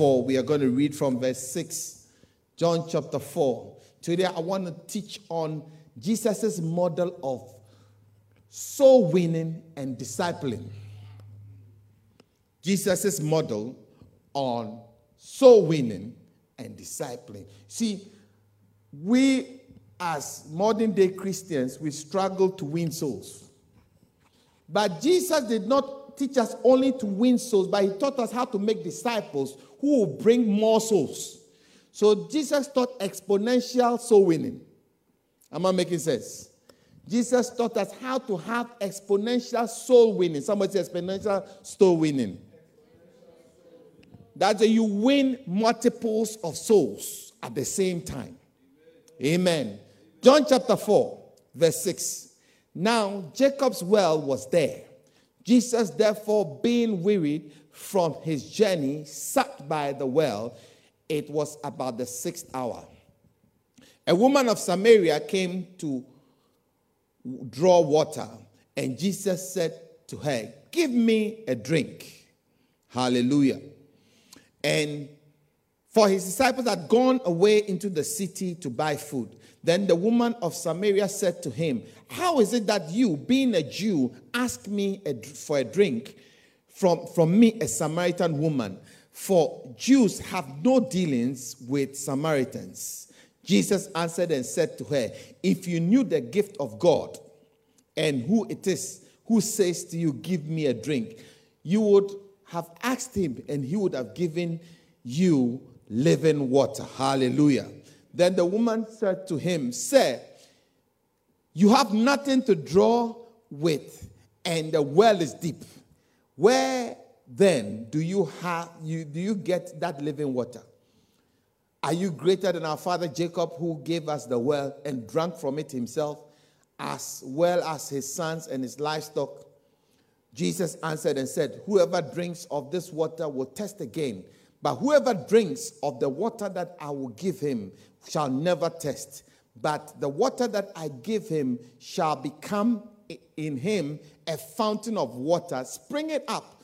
4. We are going to read from verse 6. John chapter 4. Today I want to teach on Jesus' model of soul winning and discipling. Jesus' model on soul winning and discipling. See, we as modern day Christians, we struggle to win souls. But Jesus did not teach us only to win souls, but he taught us how to make disciples who will bring more souls. So Jesus taught exponential soul winning. Am I making sense? Jesus taught us how to have exponential soul winning. Somebody say exponential soul winning. That's you win multiples of souls at the same time. Amen. John chapter 4, verse 6. Now Jacob's well was there. Jesus, therefore, being weary from his journey, sat by the well. It was about the sixth hour. A woman of Samaria came to draw water, and Jesus said to her, Give me a drink. Hallelujah. And for his disciples had gone away into the city to buy food. Then the woman of Samaria said to him, How is it that you, being a Jew, ask me a, for a drink from, from me, a Samaritan woman? For Jews have no dealings with Samaritans. Jesus answered and said to her, If you knew the gift of God and who it is who says to you, Give me a drink, you would have asked him and he would have given you living water. Hallelujah. Then the woman said to him, Sir, you have nothing to draw with, and the well is deep. Where then do you have you do you get that living water? Are you greater than our father Jacob, who gave us the well and drank from it himself, as well as his sons and his livestock? Jesus answered and said, Whoever drinks of this water will test again, but whoever drinks of the water that I will give him shall never test, but the water that I give him shall become in him a fountain of water, springing up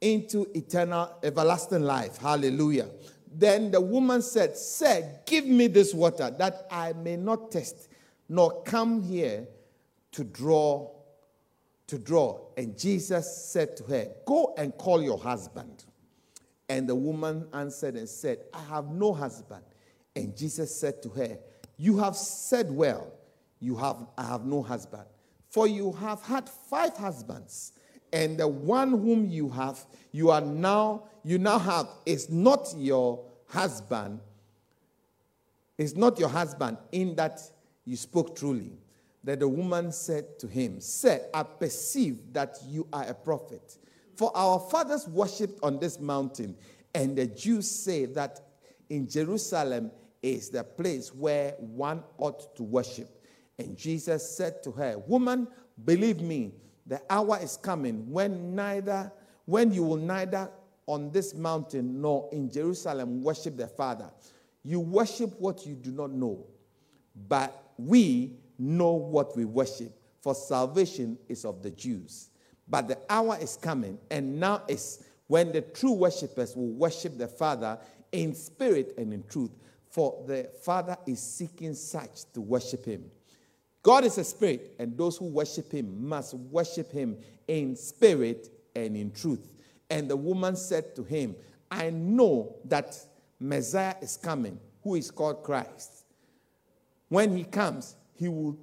into eternal, everlasting life. Hallelujah. Then the woman said, Sir, give me this water that I may not test, nor come here to draw. To draw. And Jesus said to her, Go and call your husband. And the woman answered and said, I have no husband. And Jesus said to her, You have said well, you have I have no husband. For you have had five husbands, and the one whom you have, you are now, you now have, is not your husband, is not your husband, in that you spoke truly. That the woman said to him, Sir, I perceive that you are a prophet. For our fathers worshipped on this mountain, and the Jews say that in Jerusalem is the place where one ought to worship. And Jesus said to her, Woman, believe me, the hour is coming when neither, when you will neither on this mountain nor in Jerusalem worship the Father. You worship what you do not know, but we know what we worship, for salvation is of the Jews. But the hour is coming, and now is when the true worshippers will worship the Father in spirit and in truth for the Father is seeking such to worship him. God is a spirit, and those who worship him must worship him in spirit and in truth. And the woman said to him, I know that Messiah is coming, who is called Christ. When he comes, he will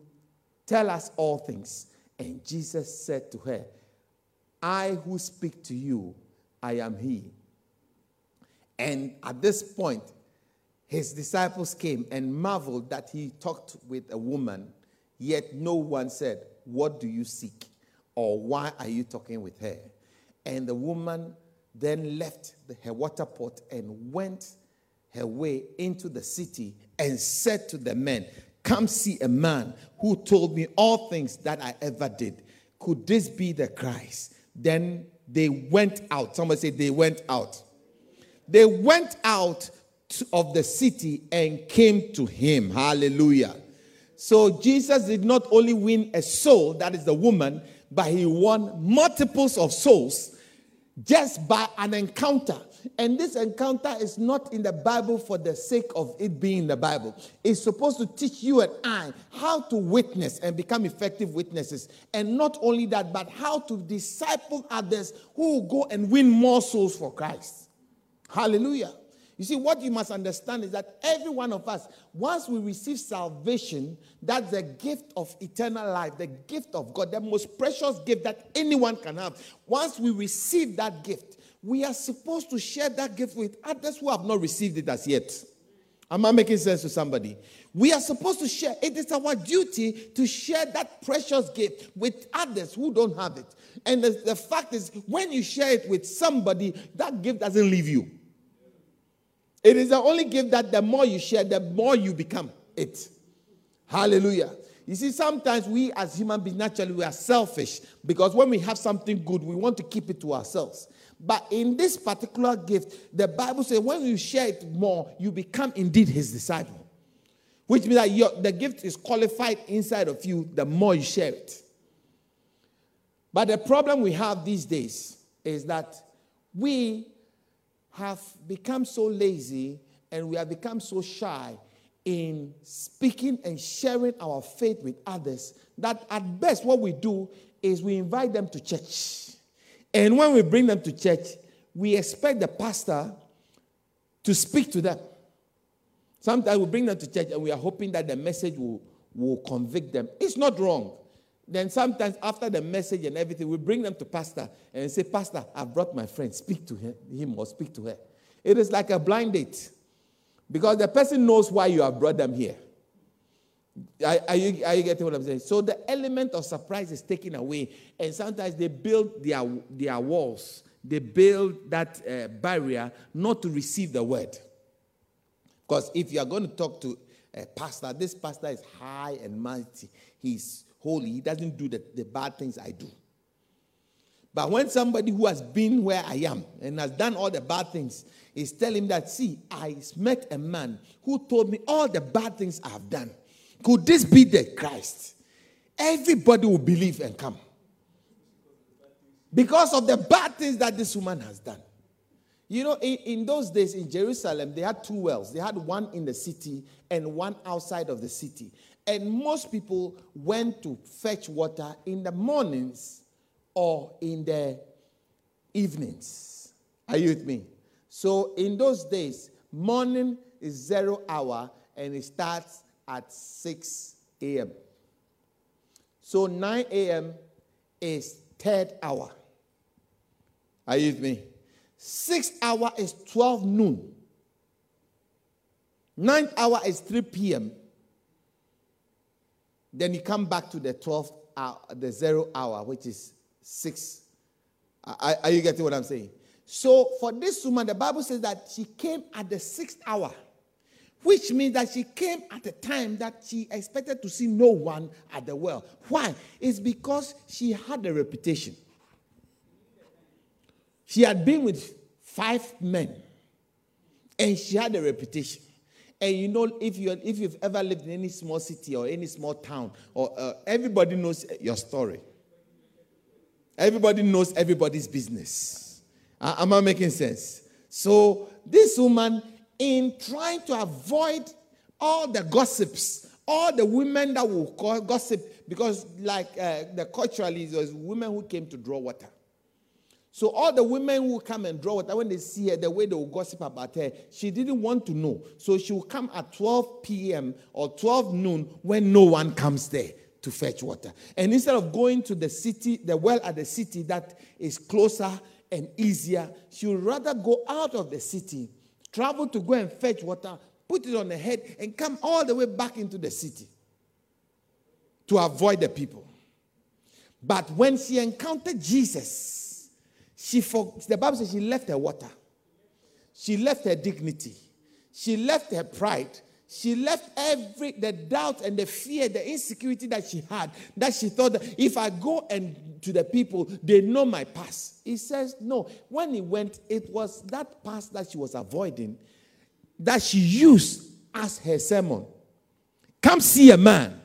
tell us all things. And Jesus said to her, I who speak to you, I am he. And at this point, his disciples came and marveled that he talked with a woman, yet no one said, What do you seek? or Why are you talking with her? And the woman then left her water pot and went her way into the city and said to the men, Come see a man who told me all things that I ever did. Could this be the Christ? Then they went out. Somebody say they went out. They went out of the city and came to him. Hallelujah. So Jesus did not only win a soul, that is the woman, but he won multiples of souls just by an encounter. And this encounter is not in the Bible for the sake of it being in the Bible. It's supposed to teach you and I how to witness and become effective witnesses. And not only that, but how to disciple others who will go and win more souls for Christ. Hallelujah. You see, what you must understand is that every one of us, once we receive salvation, that's the gift of eternal life, the gift of God, the most precious gift that anyone can have. Once we receive that gift, we are supposed to share that gift with others who have not received it as yet. Am I making sense to somebody? We are supposed to share. It is our duty to share that precious gift with others who don't have it. And the, the fact is, when you share it with somebody, that gift doesn't leave you. It is the only gift that the more you share, the more you become it. Hallelujah. You see, sometimes we as human beings, naturally, we are selfish because when we have something good, we want to keep it to ourselves. But in this particular gift, the Bible says when you share it more, you become indeed his disciple. Which means that your, the gift is qualified inside of you the more you share it. But the problem we have these days is that we have become so lazy and we have become so shy in speaking and sharing our faith with others that at best what we do is we invite them to church. And when we bring them to church, we expect the pastor to speak to them. Sometimes we bring them to church and we are hoping that the message will, will convict them. It's not wrong. Then sometimes after the message and everything, we bring them to pastor and say, Pastor, I brought my friend. Speak to him or speak to her. It is like a blind date because the person knows why you have brought them here. Are, are, you, are you getting what I'm saying? So the element of surprise is taken away, and sometimes they build their, their walls, they build that uh, barrier not to receive the word. Because if you are going to talk to a pastor, this pastor is high and mighty, he's holy. He doesn't do the, the bad things I do. But when somebody who has been where I am and has done all the bad things is telling that, see, I met a man who told me all the bad things I have done. Could this be the Christ? Everybody will believe and come. Because of the bad things that this woman has done. You know, in, in, those days in Jerusalem, they had two wells. They had one in the city and one outside of the city. And most people went to fetch water in the mornings or in the evenings. Are you with me? So in those days, morning is zero hour and it starts at 6 a.m. So 9 a.m. is third hour. Are you with me? Sixth hour is 12 noon. Ninth hour is 3 p.m. Then you come back to the 12th hour, the zero hour, which is six. Are, are you getting what I'm saying? So for this woman, the Bible says that she came at the sixth hour, which means that she came at a time that she expected to see no one at the well. Why? It's because she had a reputation. She had been with five men, and she had a reputation. And you know, if you if you've ever lived in any small city or any small town, or uh, everybody knows your story. Everybody knows everybody's business. Uh, am I making sense? So this woman, in trying to avoid all the gossips, all the women that will gossip, because like uh, the culturally, was women who came to draw water. So all the women who come and draw water, when they see her, the way they will gossip about her, she didn't want to know. So she will come at 12 p.m. or 12 noon when no one comes there to fetch water. And instead of going to the city, the well at the city that is closer and easier, she would rather go out of the city, travel to go and fetch water, put it on the head, and come all the way back into the city to avoid the people. But when she encountered Jesus, she for, the Bible says she left her water. She left her dignity. She left her pride. She left every the doubt and the fear, the insecurity that she had. That she thought that if I go and to the people, they know my past. He says no. When he went, it was that past that she was avoiding that she used as her sermon. Come see a man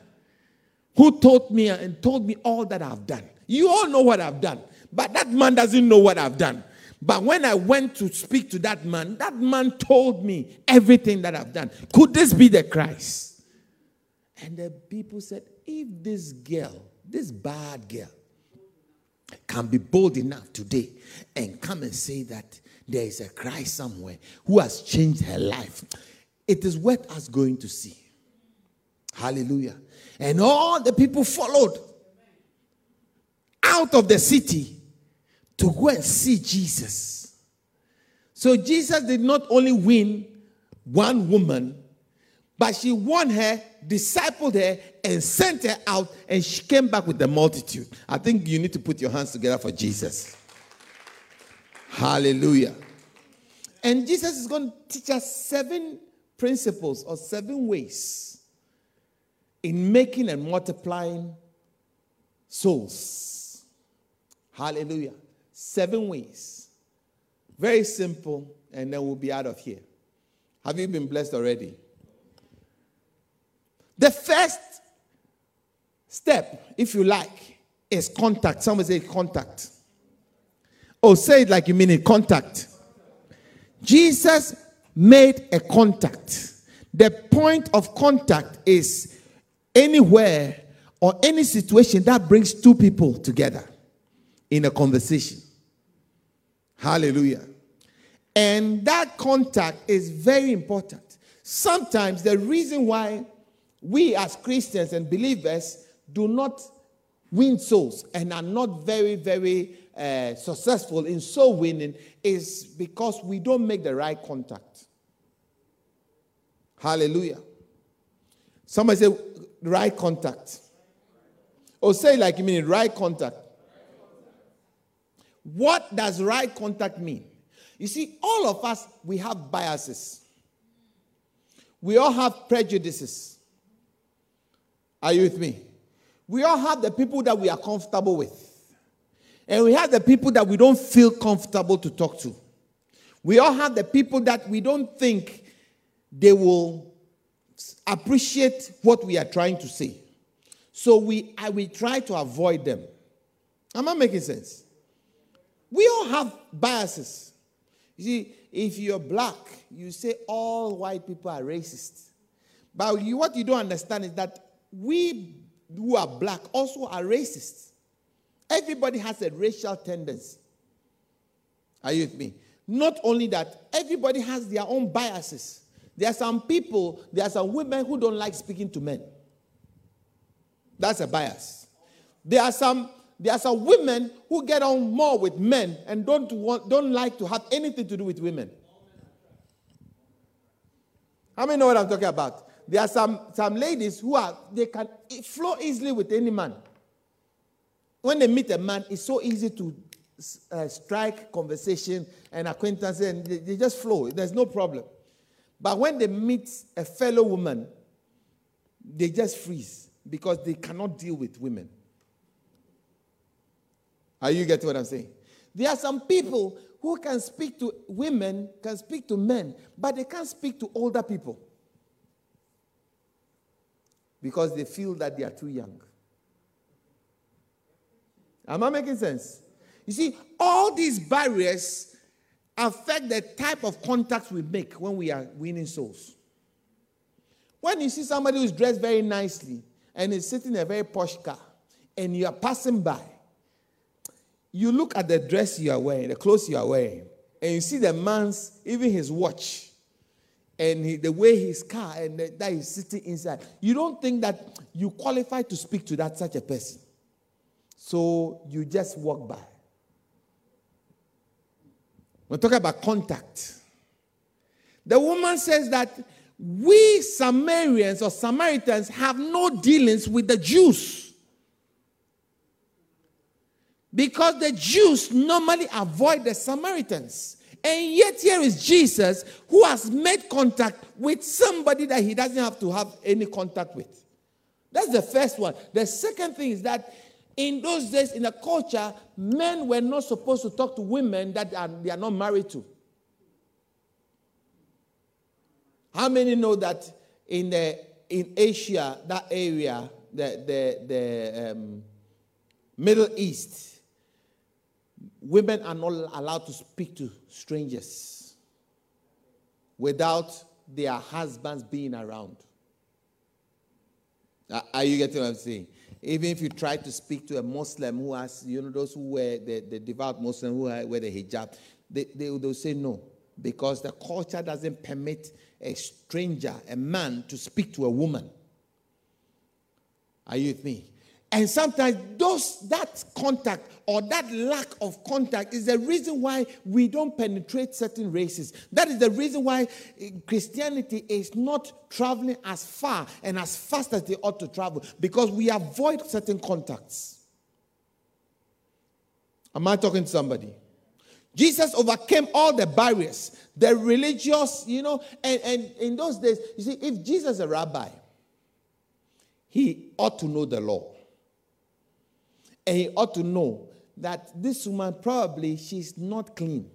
who taught me and told me all that I've done. You all know what I've done. But that man doesn't know what I've done. But when I went to speak to that man, that man told me everything that I've done. Could this be the Christ? And the people said, if this girl, this bad girl, can be bold enough today and come and say that there is a Christ somewhere who has changed her life, it is worth us going to see. Hallelujah. And all the people followed out of the city to go and see Jesus. So Jesus did not only win one woman, but she won her, discipled her, and sent her out, and she came back with the multitude. I think you need to put your hands together for Jesus. Hallelujah. And Jesus is going to teach us seven principles or seven ways in making and multiplying souls. Hallelujah. Seven ways. Very simple, and then we'll be out of here. Have you been blessed already? The first step, if you like, is contact. Someone say contact. Oh, say it like you mean it contact. Jesus made a contact. The point of contact is anywhere or any situation that brings two people together in a conversation. Hallelujah. And that contact is very important. Sometimes the reason why we as Christians and believers do not win souls and are not very, very uh, successful in soul winning is because we don't make the right contact. Hallelujah. Somebody say, right contact. Or say, like you mean, right contact. What does right contact mean? You see, all of us, we have biases. We all have prejudices. Are you with me? We all have the people that we are comfortable with. And we have the people that we don't feel comfortable to talk to. We all have the people that we don't think they will appreciate what we are trying to say. So we, I, we try to avoid them. Am I making sense? We all have biases. You see, if you're black, you say all white people are racist. But you, what you don't understand is that we who are black also are racist. Everybody has a racial tendency. Are you with me? Not only that, everybody has their own biases. There are some people, there are some women who don't like speaking to men. That's a bias. There are some there are some women who get on more with men and don't want don't like to have anything to do with women. How many know what I'm talking about? There are some, some ladies who are they can flow easily with any man. When they meet a man, it's so easy to uh, strike conversation and acquaintance, and they, they just flow. There's no problem. But when they meet a fellow woman, they just freeze because they cannot deal with women. Are you getting what I'm saying? There are some people who can speak to women, can speak to men, but they can't speak to older people because they feel that they are too young. Am I making sense? You see, all these barriers affect the type of contacts we make when we are winning souls. When you see somebody who's dressed very nicely and is sitting in a very posh car and you are passing by, you look at the dress you are wearing, the clothes you are wearing, and you see the man's, even his watch, and he, the way his car and the, that he's sitting inside. You don't think that you qualify to speak to that such a person. So you just walk by. We're talking about contact. The woman says that we Samaritans or Samaritans have no dealings with the Jews. Because the Jews normally avoid the Samaritans. And yet, here is Jesus who has made contact with somebody that he doesn't have to have any contact with. That's the first one. The second thing is that in those days, in the culture, men were not supposed to talk to women that are, they are not married to. How many know that in, the, in Asia, that area, the, the, the um, Middle East, women are not allowed to speak to strangers without their husbands being around. Are you getting what I'm saying? Even if you try to speak to a Muslim who has, you know, those who wear the, the devout Muslim who wear the hijab, they, they, they'll say no because the culture doesn't permit a stranger, a man, to speak to a woman. Are you with me? And sometimes those that contact or that lack of contact is the reason why we don't penetrate certain races. That is the reason why eh, Christianity is not traveling as far and as fast as they ought to travel because we avoid certain contacts. Am I talking to somebody? Jesus overcame all the barriers, the religious, you know, and, and in those days, you see, if Jesus is a rabbi, he ought to know the law. And he ought to know that this woman probably she's not clean.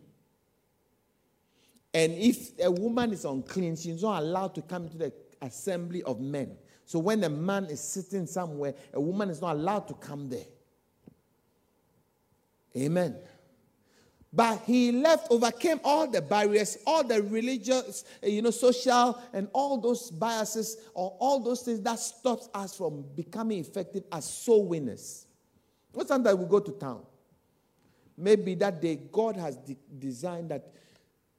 And if a woman is unclean, she's not allowed to come to the assembly of men. So when a man is sitting somewhere, a woman is not allowed to come there. Amen. But he left, overcame all the barriers, all the religious, you know, social, and all those biases, or all those things that stops us from becoming effective as soul winners. Time that we go to town? Maybe that day God has de- designed that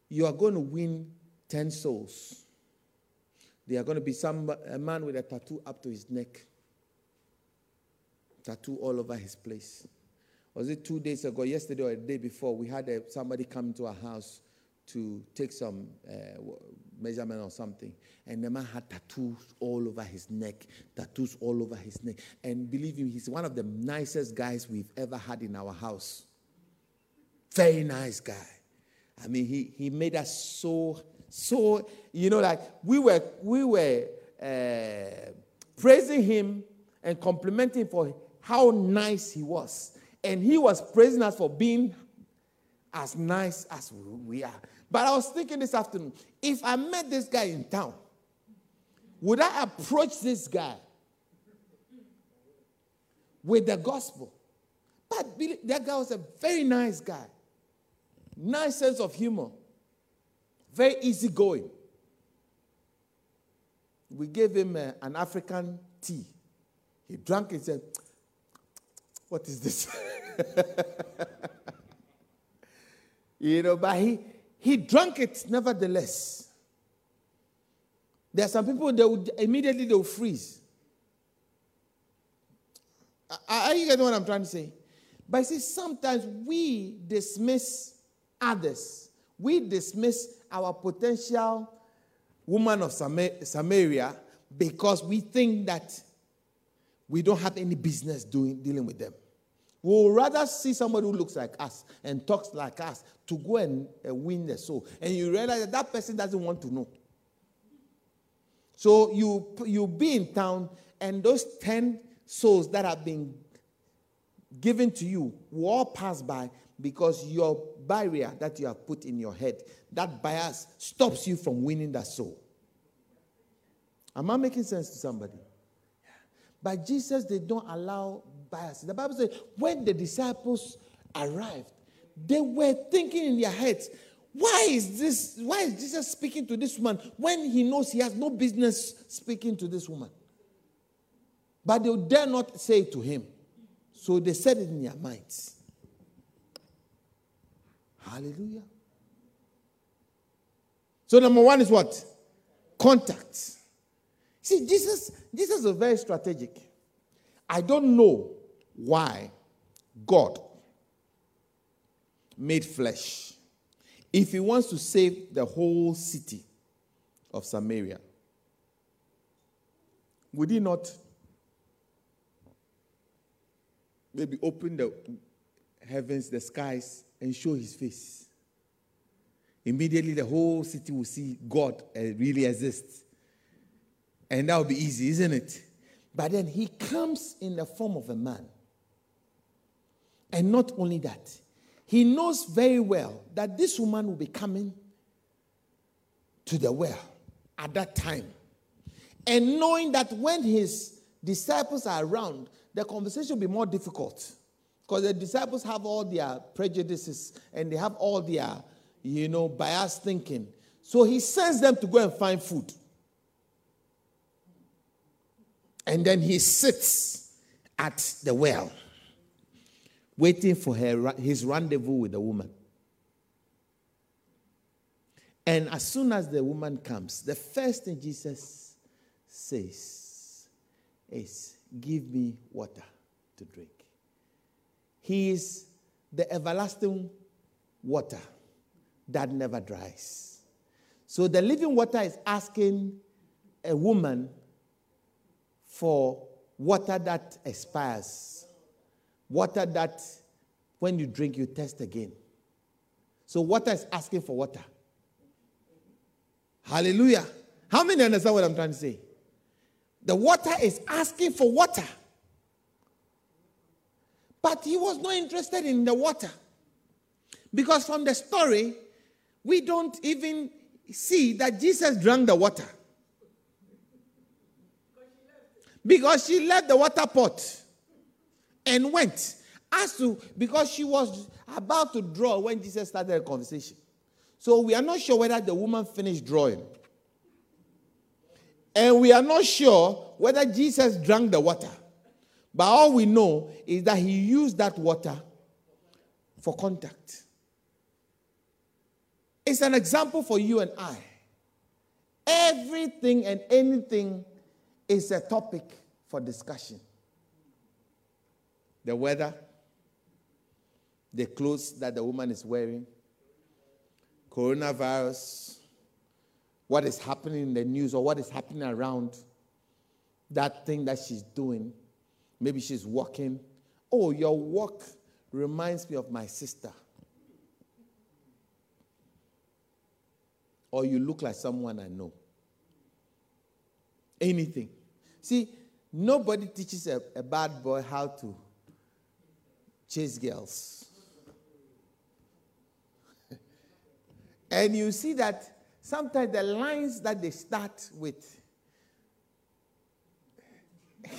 you are going to win 10 souls. There are going to be some a man with a tattoo up to his neck, tattoo all over his place was it two days ago, yesterday or a day before, we had a, somebody come to our house to take some uh, measurement or something. And the man had tattoos all over his neck, tattoos all over his neck. And believe me, he's one of the nicest guys we've ever had in our house. Very nice guy. I mean, he, he made us so, so, you know, like we were, we were uh, praising him and complimenting for how nice he was. And he was praising us for being as nice as we are. But I was thinking this afternoon if I met this guy in town, would I approach this guy with the gospel? But that guy was a very nice guy, nice sense of humor, very easygoing. We gave him uh, an African tea. He drank it and said, What is this? you know, but he, he drank it nevertheless. There are some people that would immediately they will freeze. Are you getting what I'm trying to say? But see, sometimes we dismiss others. We dismiss our potential woman of Samaria because we think that we don't have any business doing dealing with them. We would rather see somebody who looks like us and talks like us to go and uh, win the soul. And you realize that that person doesn't want to know. So you, you be in town, and those 10 souls that have been given to you will all pass by because your barrier that you have put in your head, that bias stops you from winning that soul. Am I making sense to somebody? But Jesus did not allow The Bible says when the disciples arrived, they were thinking in their heads, why is this? Why is Jesus speaking to this woman when he knows he has no business speaking to this woman? But they dare not say it to him. So they said it in their minds. Hallelujah. So number one is what? Contact. See, Jesus, Jesus is very strategic. I don't know why God made flesh. If he wants to save the whole city of Samaria, would he not maybe open the heavens, the skies, and show his face? Immediately, the whole city will see God uh, really exists. And that would be easy, isn't it? But then he comes in the form of a man. And not only that, he knows very well that this woman will be coming to the well at that time. And knowing that when his disciples are around, the conversation will be more difficult Because the disciples have all their prejudices and they have all their, you know, biased thinking. So he sends them to go and find food. And then he sits at the well, waiting for her, his rendezvous with the woman. And as soon as the woman comes, the first thing Jesus says is, Give me water to drink. He is the everlasting water that never dries. So the living water is asking a woman for water that expires, water that when you drink, you test again. So water is asking for water. Hallelujah. How many understand what I'm trying to say? The water is asking for water. But he was not interested in the water. Because from the story, we don't even see that Jesus drank the water. Because she left the water pot and went. As to because she was about to draw when Jesus started the conversation. So we are not sure whether the woman finished drawing. And we are not sure whether Jesus drank the water. But all we know is that he used that water for contact. It's an example for you and I. Everything and anything is a topic for discussion. The weather, the clothes that the woman is wearing, coronavirus, what is happening in the news or what is happening around that thing that she's doing. Maybe she's walking. Oh, your walk reminds me of my sister. Or you look like someone I know. Anything. See, nobody teaches a, a bad boy how to chase girls. And you see that sometimes the lines that they start with.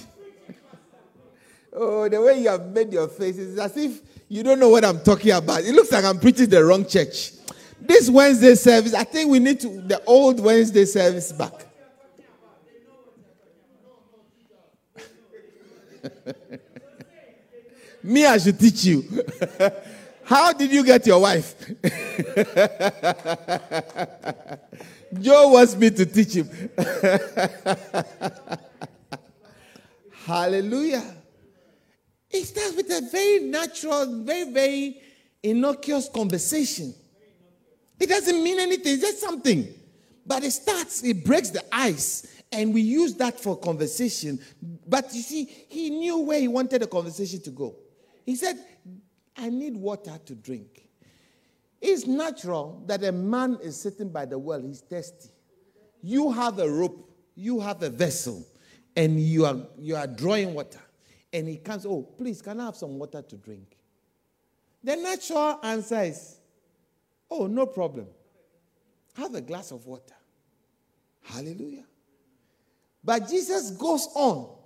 oh, the way you have made your face is as if you don't know what I'm talking about. It looks like I'm preaching the wrong church. This Wednesday service, I think we need to the old Wednesday service back. Me, I should teach you. How did you get your wife? Joe wants me to teach him. Hallelujah. It starts with a very natural, very, very innocuous conversation. It doesn't mean anything, it's just something. But it starts, it breaks the ice, and we use that for conversation. But you see, he knew where he wanted the conversation to go. He said, I need water to drink. It's natural that a man is sitting by the well, he's thirsty. You have a rope, you have a vessel, and you are, you are drawing water. And he comes, Oh, please, can I have some water to drink? The natural answer is, Oh, no problem. Have a glass of water. Hallelujah. But Jesus goes on.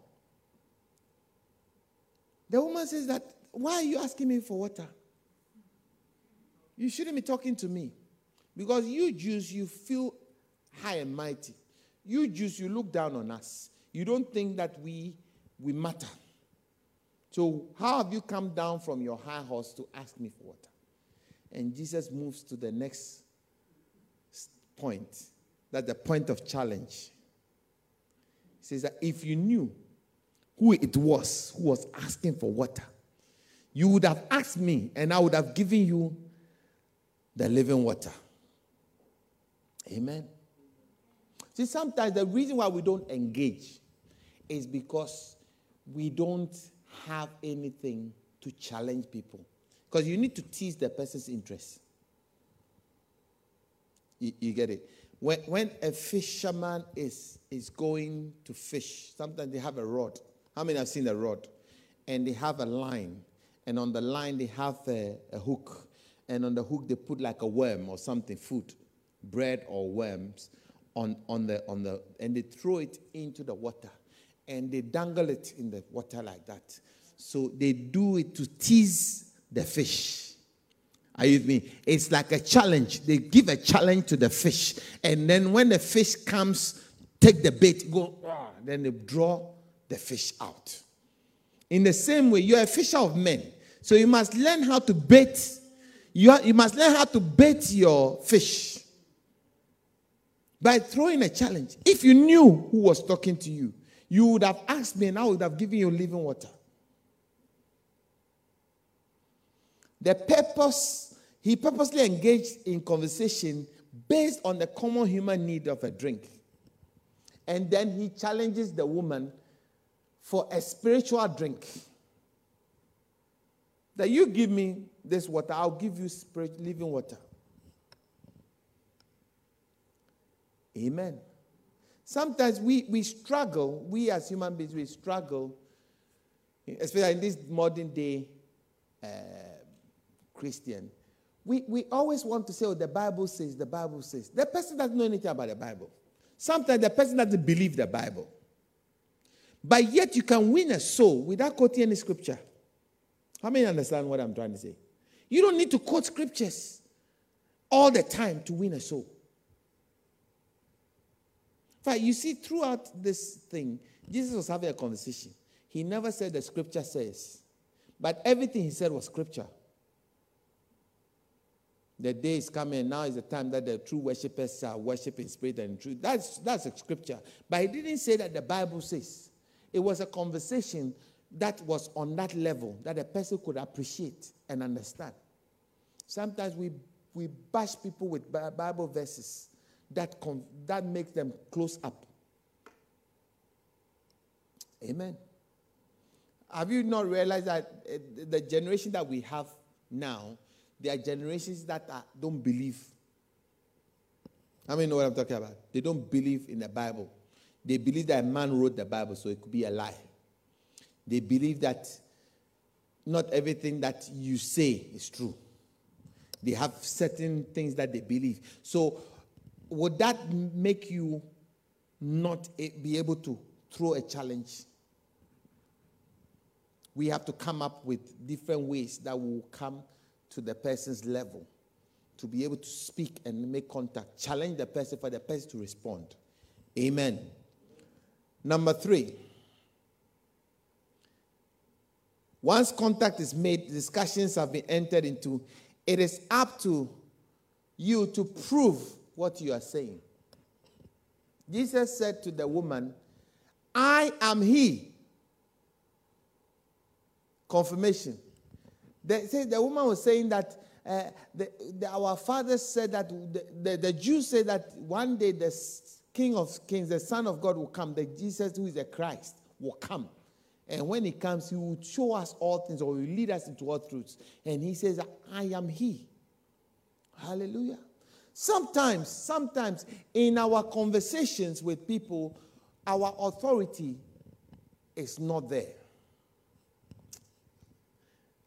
The woman says that why are you asking me for water? You shouldn't be talking to me. Because you Jews, you feel high and mighty. You Jews, you look down on us. You don't think that we, we matter. So, how have you come down from your high horse to ask me for water? And Jesus moves to the next point. That's the point of challenge. He says that if you knew who it was who was asking for water, you would have asked me, and I would have given you the living water. Amen. See, sometimes the reason why we don't engage is because we don't have anything to challenge people. Because you need to tease the person's interest. You, you, get it? When, when a fisherman is, is going to fish, sometimes they have a rod. How many have seen a rod? And they have a line and on the line they have a, a, hook, and on the hook they put like a worm or something, food, bread or worms, on, on the on the and they throw it into the water, and they dangle it in the water like that, So they do it to tease the fish. Are you with me? It's like a challenge. They give a challenge to the fish. And then when the fish comes, take the bait, go, ah, then they draw the fish out. In the same way, you're a fisher of men. So you must learn how to bait. You, you must learn how to bait your fish by throwing a challenge. If you knew who was talking to you, you would have asked me and I would have given you living water. The purpose, he purposely engaged in conversation based on the common human need of a drink. And then he challenges the woman for a spiritual drink. That you give me this water, I'll give you spirit, living water. Amen. Sometimes we, we struggle, we as human beings, we struggle, especially in this modern day uh, Christian. We, we always want to say, oh, the Bible says, the Bible says. The person doesn't know anything about the Bible. Sometimes the person doesn't believe the Bible. But yet you can win a soul without quoting any scripture. How many understand what I'm trying to say? You don't need to quote scriptures all the time to win a soul. In fact, you see, throughout this thing, Jesus was having a conversation. He never said the scripture says, but everything he said was scripture. The day is coming, now is the time that the true worshippers are worshiping spirit and truth. That's, that's a scripture. But he didn't say that the Bible says. It was a conversation that was on that level that a person could appreciate and understand. Sometimes we, we bash people with Bible verses that, that makes them close up. Amen. Have you not realized that uh, the generation that we have now, there are generations that are, don't believe. How many know what I'm talking about? They don't believe in the Bible. They believe that a man wrote the Bible, so it could be a lie. They believe that not everything that you say is true. They have certain things that they believe. So, would that make you not be able to throw a challenge? We have to come up with different ways that will come to the person's level to be able to speak and make contact, challenge the person for the person to respond. Amen. Number three, once contact is made, discussions have been entered into, it is up to you to prove what you are saying. Jesus said to the woman, I am he. Confirmation. The, the woman was saying that uh, the, the, our fathers said that the, the, the Jews said that one day the King of Kings, the Son of God will come, the Jesus who is the Christ will come. And when he comes, he will show us all things or he will lead us into all truths. And he says, I am he. Hallelujah. Sometimes, sometimes in our conversations with people, our authority is not there.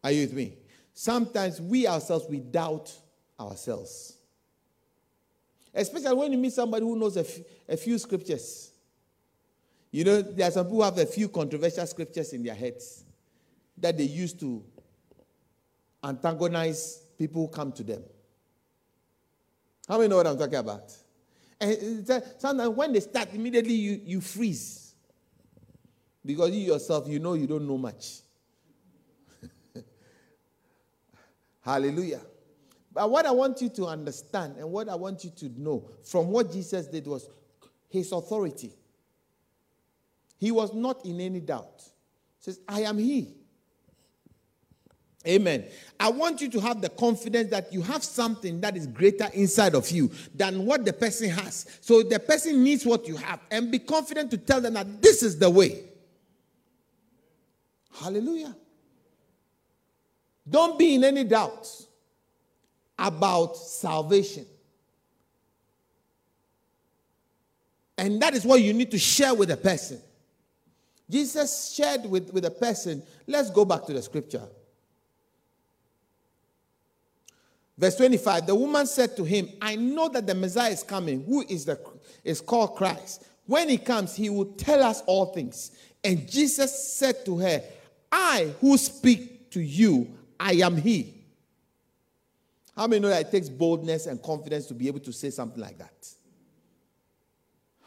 Are you with me? Sometimes we ourselves, we doubt ourselves. Especially when you meet somebody who knows a, f- a few scriptures. You know, there are some people who have a few controversial scriptures in their heads that they use to antagonize people who come to them. How many know what I'm talking about? And sometimes when they start, immediately you, you freeze. Because you yourself, you know you don't know much. Hallelujah. But what I want you to understand and what I want you to know from what Jesus did was his authority. He was not in any doubt. He says, I am he. Amen. I want you to have the confidence that you have something that is greater inside of you than what the person has. So the person needs what you have and be confident to tell them that this is the way. Hallelujah. Don't be in any doubt about salvation. And that is what you need to share with a person. Jesus shared with, with a person. Let's go back to the scripture. Verse 25 The woman said to him, I know that the Messiah is coming, who is, the, is called Christ. When he comes, he will tell us all things. And Jesus said to her, I who speak to you, I am he. How many know that it takes boldness and confidence to be able to say something like that?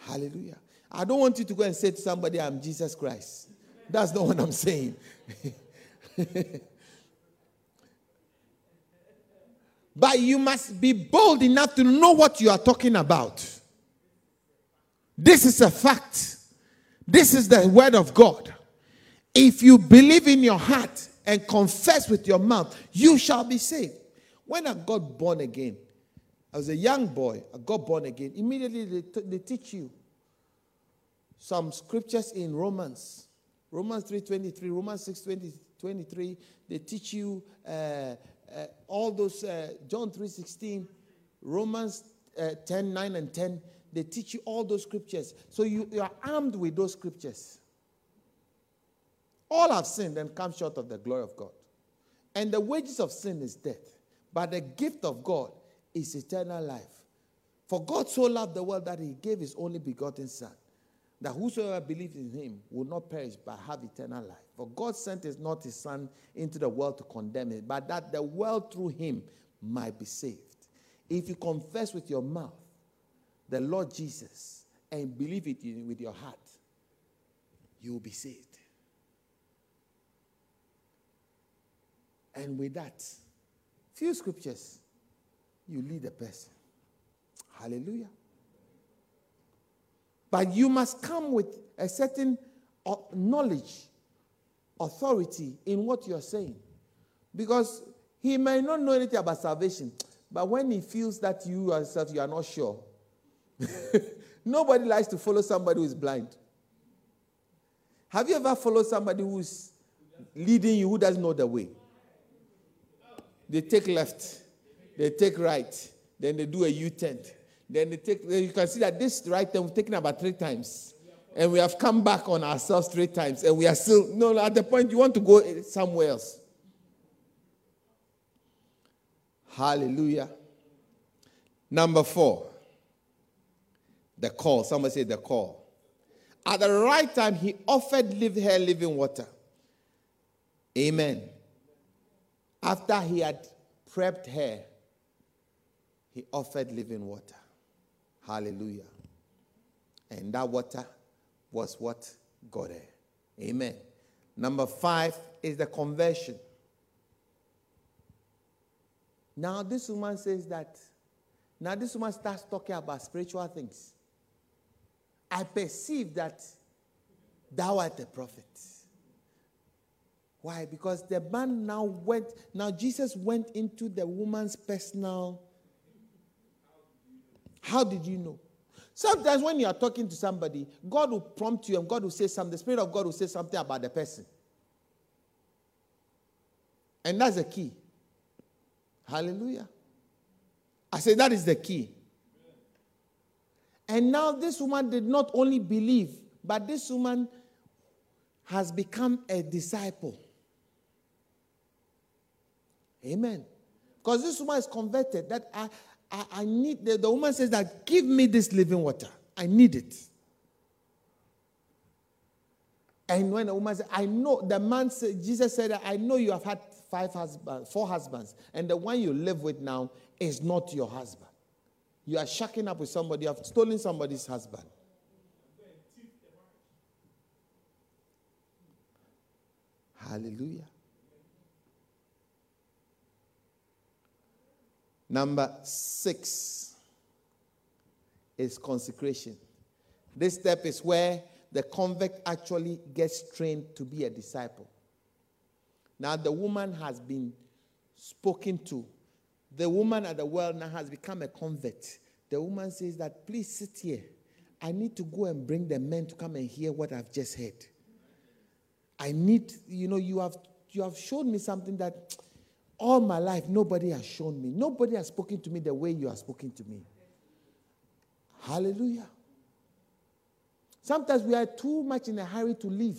Hallelujah. I don't want you to go and say to somebody, I'm Jesus Christ. That's not what I'm saying. but you must be bold enough to know what you are talking about. This is a fact. This is the word of God. If you believe in your heart and confess with your mouth, you shall be saved. When I got born again, I was a young boy, I got born again. Immediately they, t- they teach you some scriptures in Romans. Romans 3.23, Romans 6.23, 23, they teach you uh, uh, all those, uh, John 3.16, Romans uh, 10, 9 and 10, they teach you all those scriptures. So you, you are armed with those scriptures. All have sinned and come short of the glory of God. And the wages of sin is death. But the gift of God is eternal life. For God so loved the world that he gave his only begotten Son, that whosoever believes in him will not perish but have eternal life. For God sent his not his Son into the world to condemn it, but that the world through him might be saved. If you confess with your mouth the Lord Jesus and believe it with your heart, you will be saved. And with that, few scriptures, you lead a person. Hallelujah. But you must come with a certain uh, knowledge, authority in what you're saying. Because he may not know anything about salvation, but when he feels that you yourself you are not sure, nobody likes to follow somebody who is blind. Have you ever followed somebody who's leading you who doesn't know the way? They take left, they take right, then they do a U turn. Then they take, you can see that this right turn we've taken about three times. And we have come back on ourselves three times. And we are still, no, at the point you want to go somewhere else. Hallelujah. Number four, the call. Somebody say the call. At the right time, he offered live her living water. Amen. After he had prepped her, he offered living water. Hallelujah. And that water was what got her. Amen. Number five is the conversion. Now, this woman says that, now this woman starts talking about spiritual things. I perceive that thou art a prophet. Why? Because the man now went, now Jesus went into the woman's personal. How did you know? Sometimes when you are talking to somebody, God will prompt you and God will say something. The Spirit of God will say something about the person. And that's the key. Hallelujah. I say that is the key. And now this woman did not only believe, but this woman has become a disciple. Amen. Because this woman is converted. That I, I, I need, the, the woman says that, give me this living water. I need it. And when the woman said, I know, the man said, Jesus said, I know you have had five husbands, four husbands, and the one you live with now is not your husband. You are shacking up with somebody, you have stolen somebody's husband. Hallelujah. Number six is consecration. This step is where the convict actually gets trained to be a disciple. Now, the woman has been spoken to. The woman at the well now has become a convert. The woman says that, please sit here. I need to go and bring the men to come and hear what I've just heard. I need, you know, you have you have shown me something that all my life, nobody has shown me. Nobody has spoken to me the way you are spoken to me. Hallelujah. Sometimes we are too much in a hurry to leave.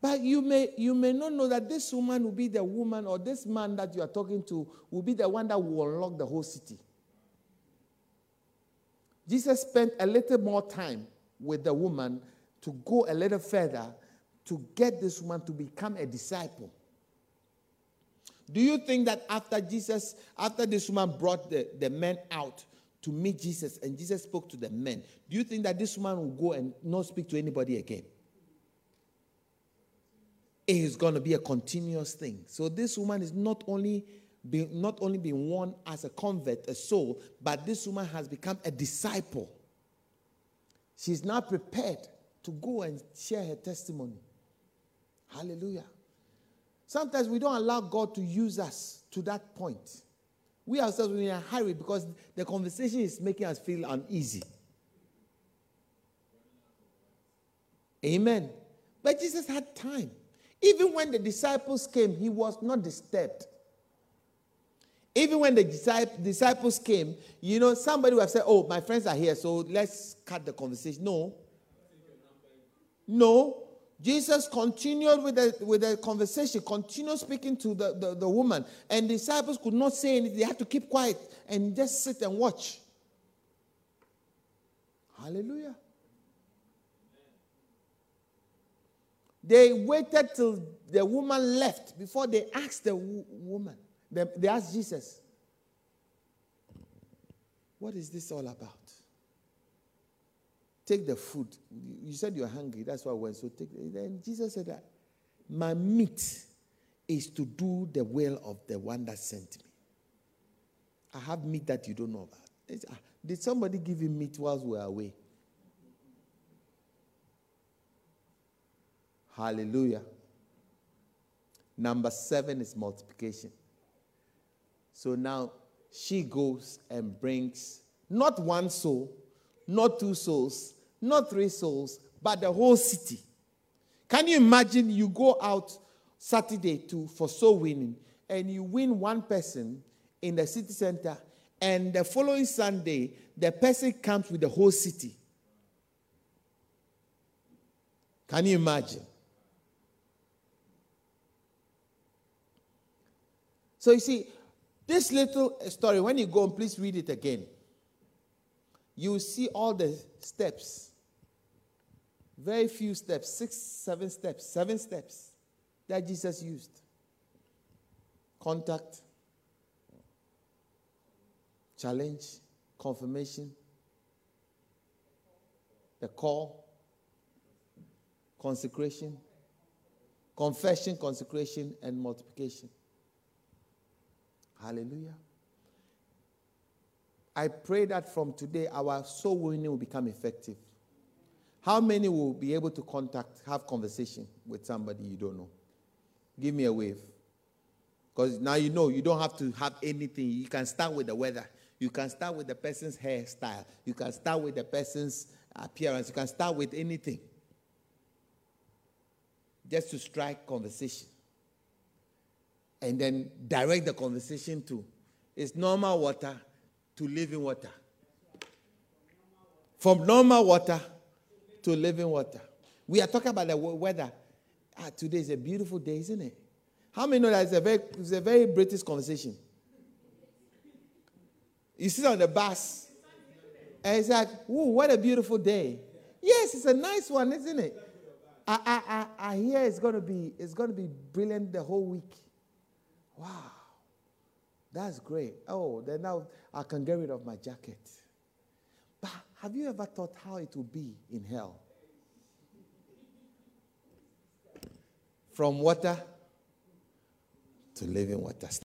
But you may, you may not know that this woman will be the woman or this man that you are talking to will be the one that will unlock the whole city. Jesus spent a little more time with the woman to go a little further to get this woman to become a disciple. Do you think that after Jesus, after this woman brought the, the men out to meet Jesus and Jesus spoke to the men, do you think that this woman will go and not speak to anybody again? It is going to be a continuous thing. So this woman is not only being, not only being won as a convert, a soul, but this woman has become a disciple. She's now prepared to go and share her testimony. Hallelujah. Sometimes we don't allow God to use us to that point. We ourselves we are in a hurry because the conversation is making us feel uneasy. Amen. But Jesus had time. Even when the disciples came, he was not disturbed. Even when the disciples came, you know, somebody would have said, Oh, my friends are here, so let's cut the conversation. No. No. Jesus continued with the, with the conversation, continued speaking to the, the, the woman, and disciples could not say anything. They had to keep quiet and just sit and watch. Hallelujah. They waited till the woman left before they asked the woman. They, they asked Jesus, What is this all about? Take the food. You said you're hungry. That's why I went. So take. Then Jesus said that my meat is to do the will of the one that sent me. I have meat that you don't know about. Ah, did somebody give you meat whilst we were away? Hallelujah. Number seven is multiplication. So now she goes and brings not one soul, not two souls, not three souls, but the whole city. Can you imagine you go out Saturday to for soul winning and you win one person in the city center and the following Sunday the person comes with the whole city. Can you imagine? So you see, this little story, when you go and please read it again, you see all the steps very few steps, six, seven steps, seven steps that Jesus used contact, challenge, confirmation, the call, consecration, confession, consecration, and multiplication. Hallelujah. I pray that from today our soul winning will become effective. How many will be able to contact, have conversation with somebody you don't know? Give me a wave. Because now you know you don't have to have anything. You can start with the weather. You can start with the person's hairstyle. You can start with the person's appearance. You can start with anything. Just to strike conversation. And then direct the conversation to it's normal water to living water. From normal water to living water. We are talking about the weather. Ah, today is a beautiful day, isn't it? How many know that it's a very, it's a very British conversation? You sit on the bus and it's like, "Ooh, what a beautiful day!" Yes, it's a nice one, isn't it? I, I, I, I hear it's gonna be it's gonna be brilliant the whole week. Wow, that's great. Oh, then now I can get rid of my jacket. Have you ever thought how it will be in hell? From water to living water.